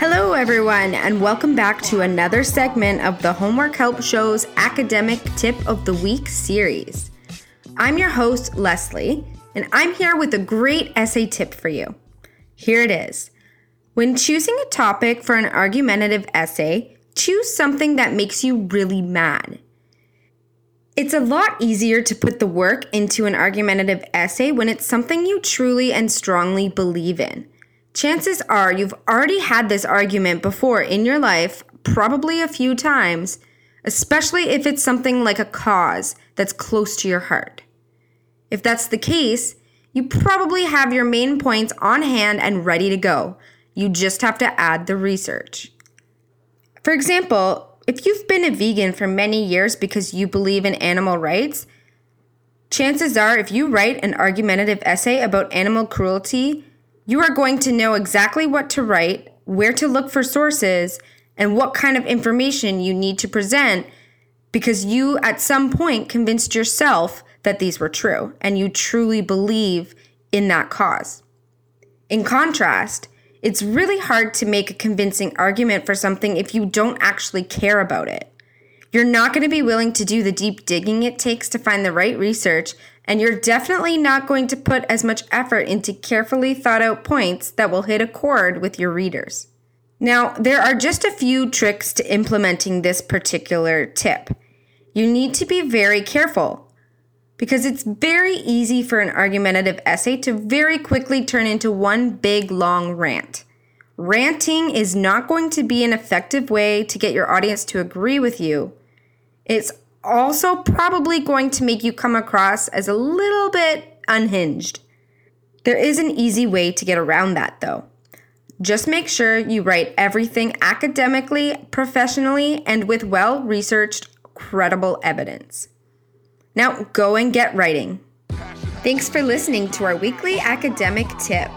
Hello, everyone, and welcome back to another segment of the Homework Help Show's Academic Tip of the Week series. I'm your host, Lesley, and I'm here with a great essay tip for you. Here it is. When choosing a topic for an argumentative essay, choose something that makes you really mad. It's a lot easier to put the work into an argumentative essay when it's something you truly and strongly believe in. Chances are you've already had this argument before in your life, probably a few times, especially if it's something like a cause that's close to your heart. If that's the case, you probably have your main points on hand and ready to go. You just have to add the research. For example, if you've been a vegan for many years because you believe in animal rights, chances are if you write an argumentative essay about animal cruelty, you are going to know exactly what to write, where to look for sources, and what kind of information you need to present because you at some point convinced yourself that these were true and you truly believe in that cause. In contrast, it's really hard to make a convincing argument for something if you don't actually care about it. You're not going to be willing to do the deep digging it takes to find the right research and you're definitely not going to put as much effort into carefully thought out points that will hit a chord with your readers. Now, there are just a few tricks to implementing this particular tip. You need to be very careful because it's very easy for an argumentative essay to very quickly turn into one big long rant. Ranting is not going to be an effective way to get your audience to agree with you. It's also probably going to make you come across as a little bit unhinged. There is an easy way to get around that though. Just make sure you write everything academically, professionally, and with well researched, credible evidence. Now go and get writing. Thanks for listening to our weekly academic tip.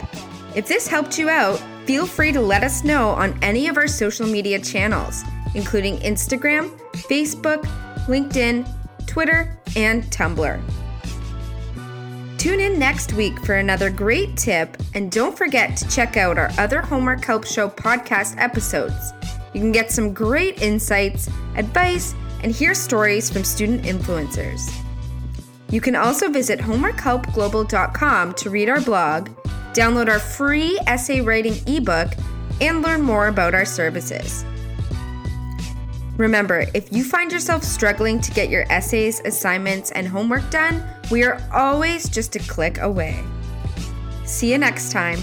If this helped you out, feel free to let us know on any of our social media channels, including Instagram, Facebook, LinkedIn, Twitter, and Tumblr. Tune in next week for another great tip, and don't forget to check out our other Homework Help Show podcast episodes. You can get some great insights, advice, and hear stories from student influencers. You can also visit homeworkhelpglobal.com to read our blog, download our free essay writing ebook, and learn more about our services. Remember, if you find yourself struggling to get your essays, assignments, and homework done, we are always just a click away. See you next time.